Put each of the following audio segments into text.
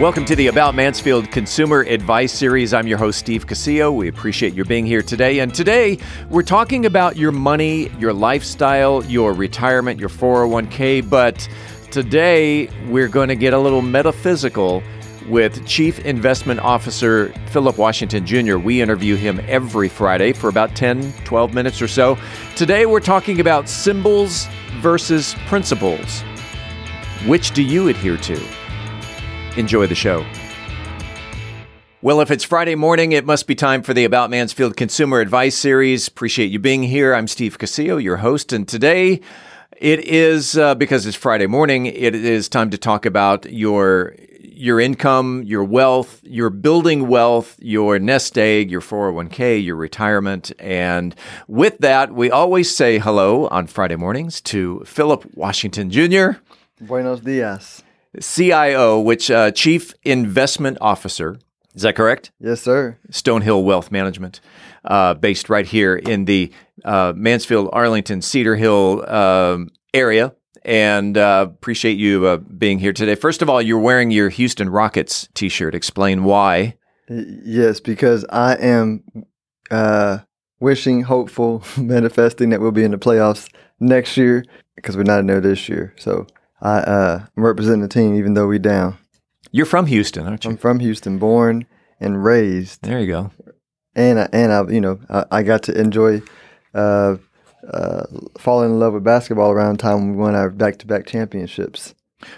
Welcome to the About Mansfield Consumer Advice Series. I'm your host, Steve Casillo. We appreciate your being here today. And today, we're talking about your money, your lifestyle, your retirement, your 401k. But today, we're going to get a little metaphysical with Chief Investment Officer Philip Washington Jr. We interview him every Friday for about 10, 12 minutes or so. Today, we're talking about symbols versus principles. Which do you adhere to? Enjoy the show. Well, if it's Friday morning, it must be time for the About Mansfield Consumer Advice Series. Appreciate you being here. I'm Steve Casillo, your host, and today it is uh, because it's Friday morning. It is time to talk about your your income, your wealth, your building wealth, your nest egg, your 401k, your retirement. And with that, we always say hello on Friday mornings to Philip Washington Jr. Buenos dias. CIO, which uh, Chief Investment Officer. Is that correct? Yes, sir. Stonehill Wealth Management, uh, based right here in the uh, Mansfield, Arlington, Cedar Hill um, area. And uh, appreciate you uh, being here today. First of all, you're wearing your Houston Rockets t shirt. Explain why. Yes, because I am uh, wishing, hopeful, manifesting that we'll be in the playoffs next year because we're not in there this year. So I, uh, I'm representing the team even though we down. You're from Houston, aren't you? I'm from Houston, born and raised. There you go. And I, and I, you know, I, I got to enjoy uh, uh, falling in love with basketball around the time we won our back-to-back championships.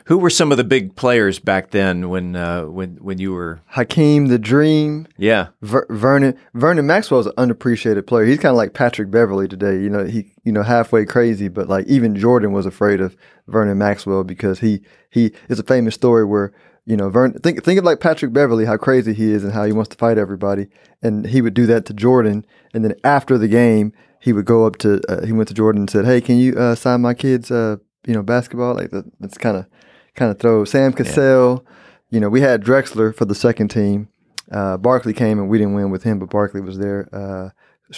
Who were some of the big players back then when uh, when when you were Hakeem the Dream? Yeah, Ver- Vernon Vernon Maxwell's an unappreciated player. He's kind of like Patrick Beverley today. You know, he you know halfway crazy, but like even Jordan was afraid of Vernon Maxwell because he he is a famous story where you know Vernon think think of like Patrick Beverley how crazy he is and how he wants to fight everybody, and he would do that to Jordan, and then after the game he would go up to uh, he went to Jordan and said, "Hey, can you uh, sign my kids?" Uh, you know, basketball. Like that, that's kind of kind of throw. Sam Cassell, yeah. you know, we had Drexler for the second team. Uh, Barkley came and we didn't win with him, but Barkley was there. Uh,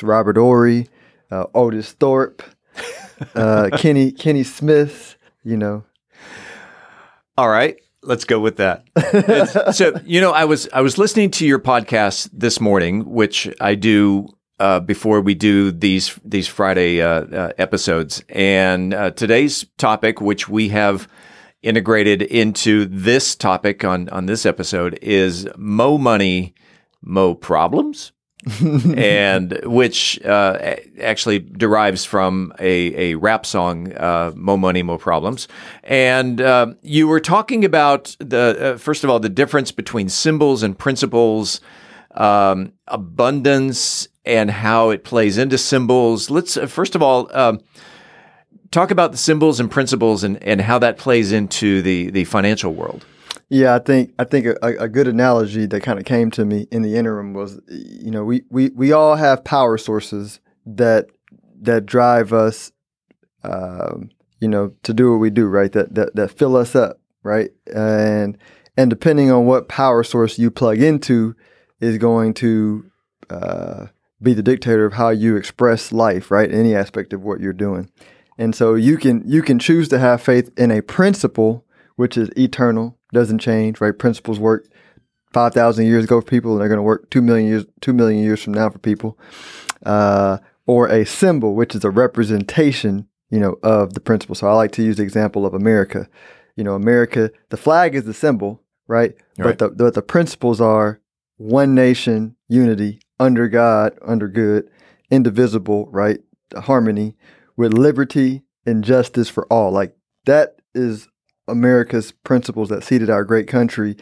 Robert Horry, uh, Otis Thorpe, uh, Kenny Kenny Smith. You know. All right, let's go with that. so you know, I was I was listening to your podcast this morning, which I do uh, before we do these these Friday uh, uh, episodes. And uh, today's topic, which we have integrated into this topic on on this episode, is mo money, mo problems. and which uh, actually derives from a, a rap song, uh, "Mo Money, Mo Problems." And uh, you were talking about the uh, first of all the difference between symbols and principles, um, abundance, and how it plays into symbols. Let's uh, first of all um, talk about the symbols and principles and, and how that plays into the the financial world. Yeah, I think I think a, a good analogy that kind of came to me in the interim was, you know, we we we all have power sources that that drive us, um, you know, to do what we do, right? That that that fill us up, right? And and depending on what power source you plug into, is going to uh, be the dictator of how you express life, right? Any aspect of what you're doing. And so you can you can choose to have faith in a principle which is eternal, doesn't change, right? Principles work 5,000 years ago for people, and they're going to work 2 million years 2 million years from now for people. Uh, or a symbol, which is a representation, you know, of the principle. So I like to use the example of America. You know, America, the flag is the symbol, right? right. But the, the the principles are one nation, unity, under God, under good, indivisible, right? Harmony with liberty and justice for all. Like that is America's principles that seeded our great country.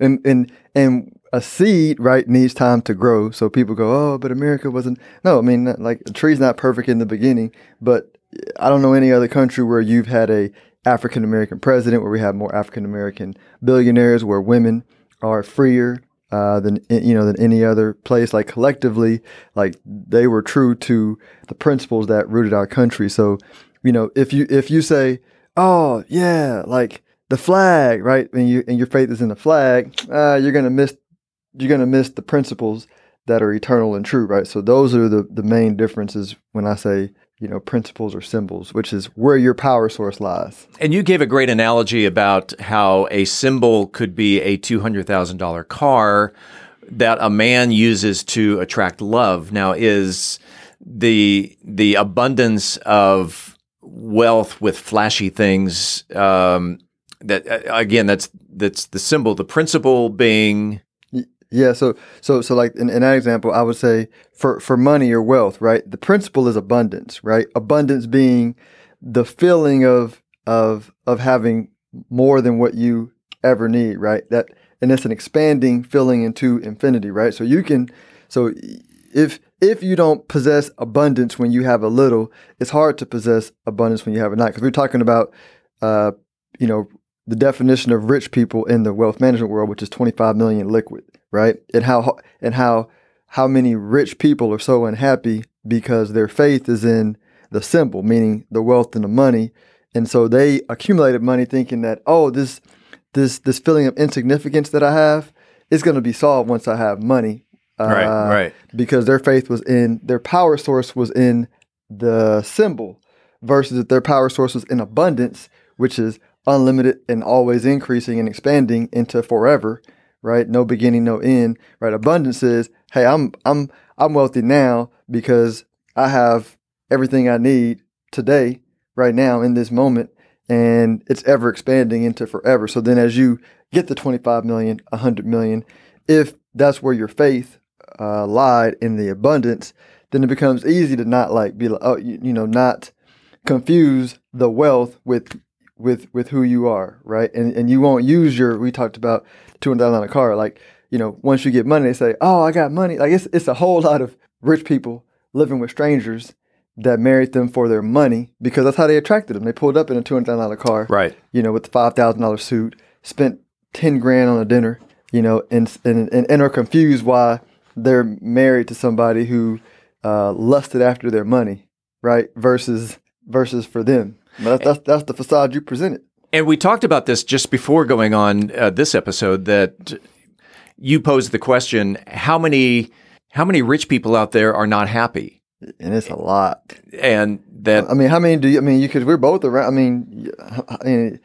And and and a seed, right, needs time to grow. So people go, "Oh, but America wasn't." No, I mean, like a tree's not perfect in the beginning, but I don't know any other country where you've had a African American president, where we have more African American billionaires, where women are freer uh, than you know than any other place. Like collectively, like they were true to the principles that rooted our country. So, you know, if you if you say, "Oh yeah," like the flag, right? And you and your faith is in the flag, uh, you're gonna miss you're gonna miss the principles that are eternal and true, right? So those are the the main differences when I say you know principles or symbols, which is where your power source lies. And you gave a great analogy about how a symbol could be a two hundred thousand dollar car that a man uses to attract love. Now, is the the abundance of wealth with flashy things um, that uh, again that's that's the symbol the principle being yeah so so so like in, in that example i would say for for money or wealth right the principle is abundance right? Abundance being the feeling of of of having more than what you ever need right? That and it's an expanding feeling into infinity right? So you can so if if you don't possess abundance when you have a little, it's hard to possess abundance when you have a lot. Because we're talking about, uh, you know, the definition of rich people in the wealth management world, which is 25 million liquid, right? And how and how how many rich people are so unhappy because their faith is in the symbol, meaning the wealth and the money, and so they accumulated money thinking that oh this this this feeling of insignificance that I have is going to be solved once I have money, right, uh, right. because their faith was in their power source was in the symbol versus if their power source was in abundance, which is unlimited and always increasing and expanding into forever, right? No beginning, no end, right? Abundance is, hey, I'm I'm I'm wealthy now because I have everything I need today, right now, in this moment, and it's ever expanding into forever. So then as you get the 25 million, 100 million, if that's where your faith uh, lied in the abundance, then it becomes easy to not like be like, oh, you, you know, not confuse the wealth with with with who you are, right? And and you won't use your. We talked about two hundred thousand dollar car. Like you know, once you get money, they say, oh, I got money. Like it's it's a whole lot of rich people living with strangers that married them for their money because that's how they attracted them. They pulled up in a two hundred thousand dollar car, Right. you know, with the five thousand dollar suit, spent ten grand on a dinner, you know, and and and, and are confused why they're married to somebody who uh, lusted after their money, right? Versus versus for them. But that's, that's that's the facade you presented. And we talked about this just before going on uh, this episode that you posed the question: how many how many rich people out there are not happy? And it's a lot. And that I mean, how many do you? I mean, you because we're both around. I mean, I mean,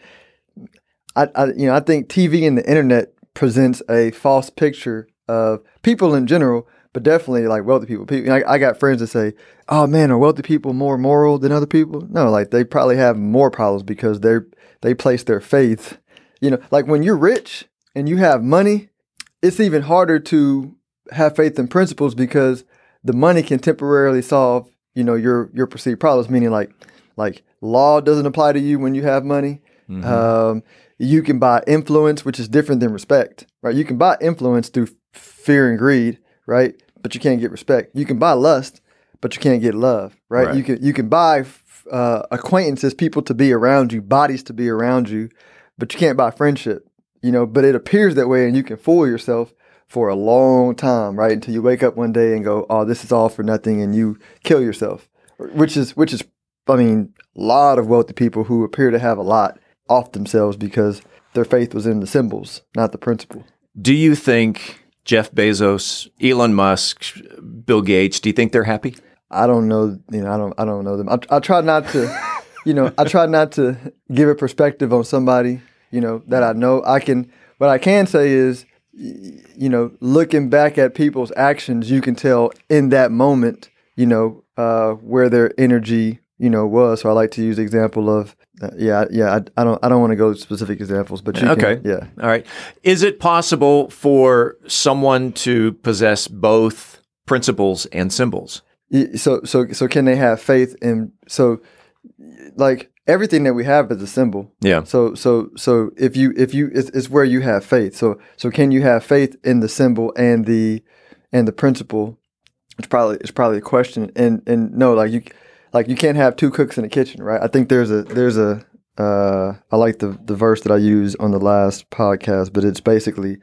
I, I you know I think TV and the internet presents a false picture of people in general, but definitely like wealthy people. People, I, I got friends that say, "Oh man, are wealthy people more moral than other people?" No, like they probably have more problems because they they place their faith. You know, like when you're rich and you have money, it's even harder to have faith in principles because the money can temporarily solve you know your your perceived problems. Meaning like like law doesn't apply to you when you have money. Um, you can buy influence, which is different than respect, right? You can buy influence through fear and greed, right? But you can't get respect. You can buy lust, but you can't get love, right? Right. You can you can buy uh, acquaintances, people to be around you, bodies to be around you, but you can't buy friendship, you know. But it appears that way, and you can fool yourself for a long time, right? Until you wake up one day and go, "Oh, this is all for nothing," and you kill yourself, which is which is, I mean, a lot of wealthy people who appear to have a lot off themselves because their faith was in the symbols, not the principle. do you think Jeff Bezos, Elon Musk, Bill Gates, do you think they're happy? I don't know, you know, I don't, I don't know them. I, I try not to, you know, I try not to give a perspective on somebody, you know, that I know. I can, what I can say is, you know, looking back at people's actions, you can tell in that moment, you know, uh, where their energy, you know, was. So I like to use the example of, uh, yeah, yeah. I, I don't, I don't want to go to specific examples, but you Okay. can, yeah. All right. Is it possible for someone to possess both principles and symbols? So so so can they have faith in so like everything that we have is a symbol. Yeah. So so so if you if you it's, it's where you have faith. So so can you have faith in the symbol and the and the principle? It's probably it's probably a question. And and no, like you like you can't have two cooks in the kitchen, right? I think there's a there's a uh I like the the verse that I used on the last podcast, but it's basically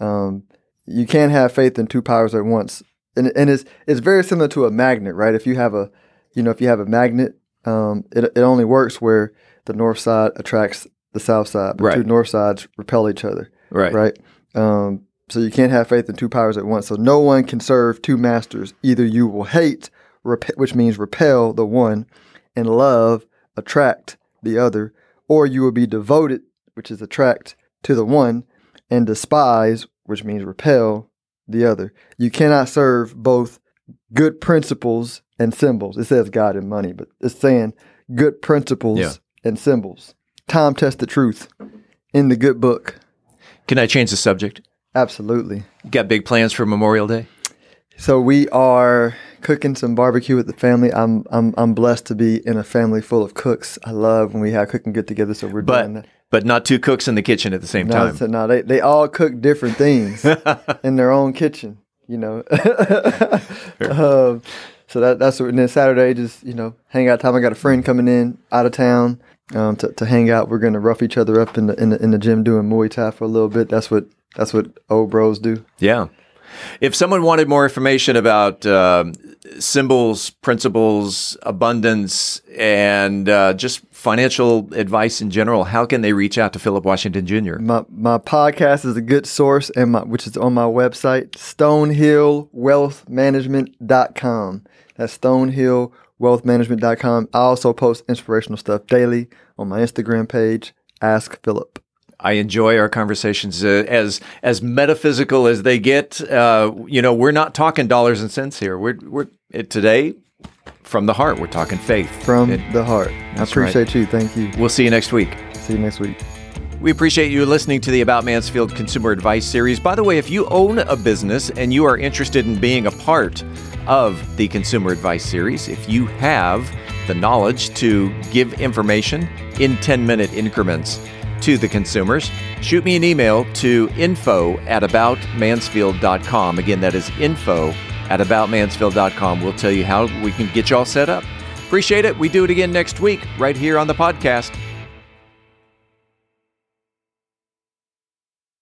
um you can't have faith in two powers at once. And and it's it's very similar to a magnet, right? If you have a you know, if you have a magnet, um, it, it only works where the north side attracts the south side, but Right. two north sides repel each other, Right. right? Um, so you can't have faith in two powers at once. So no one can serve two masters. Either you will hate rep- which means repel the one, and love, attract the other, or you will be devoted, which is attract to the one, and despise, which means repel the other. You cannot serve both good principles and symbols. It says God and money, but it's saying good principles Yeah. and symbols. Time tested truth in the good book. Can I change the subject? Absolutely. Got big plans for Memorial Day? So we are cooking some barbecue with the family. I'm I'm I'm blessed to be in a family full of cooks. I love when we have cooking get together. So we're doing But that. but not two cooks in the kitchen at the same No, time. so no, they they all cook different things in their own kitchen. You know. um, so that that's what. And then Saturday, just you know, hang out time. I got a friend coming in out of town um, to to hang out. We're gonna rough each other up in the in the in the gym doing Muay Thai for a little bit. That's what that's what old bros do. Yeah. If someone wanted more information about um symbols, principles, abundance, and uh, just financial advice in general, how can they reach out to Philip Washington Jr.? My my podcast is a good source, and my which is on my website, StonehillWealthManagement.com. That's StonehillWealthManagement.com. I also post inspirational stuff daily on my Instagram page. Ask Philip. I enjoy our conversations uh, as as metaphysical as they get. Uh, you know, we're not talking dollars and cents here. We're we're it, today from the heart. We're talking faith From It- the heart. I That's right. appreciate you. Thank you. we'll see you next week. See you next week. We appreciate you listening to the About Mansfield Consumer Advice Series. By the way, if you own a business and you are interested in being a part of the Consumer Advice Series, if you have the knowledge to give information in 10 minute increments to the consumers, shoot me an email to info at aboutmansfield.com. Again, that is info at aboutmansfield.com. We'll tell you how we can get you all set up. Appreciate it. We do it again next week, right here on the podcast.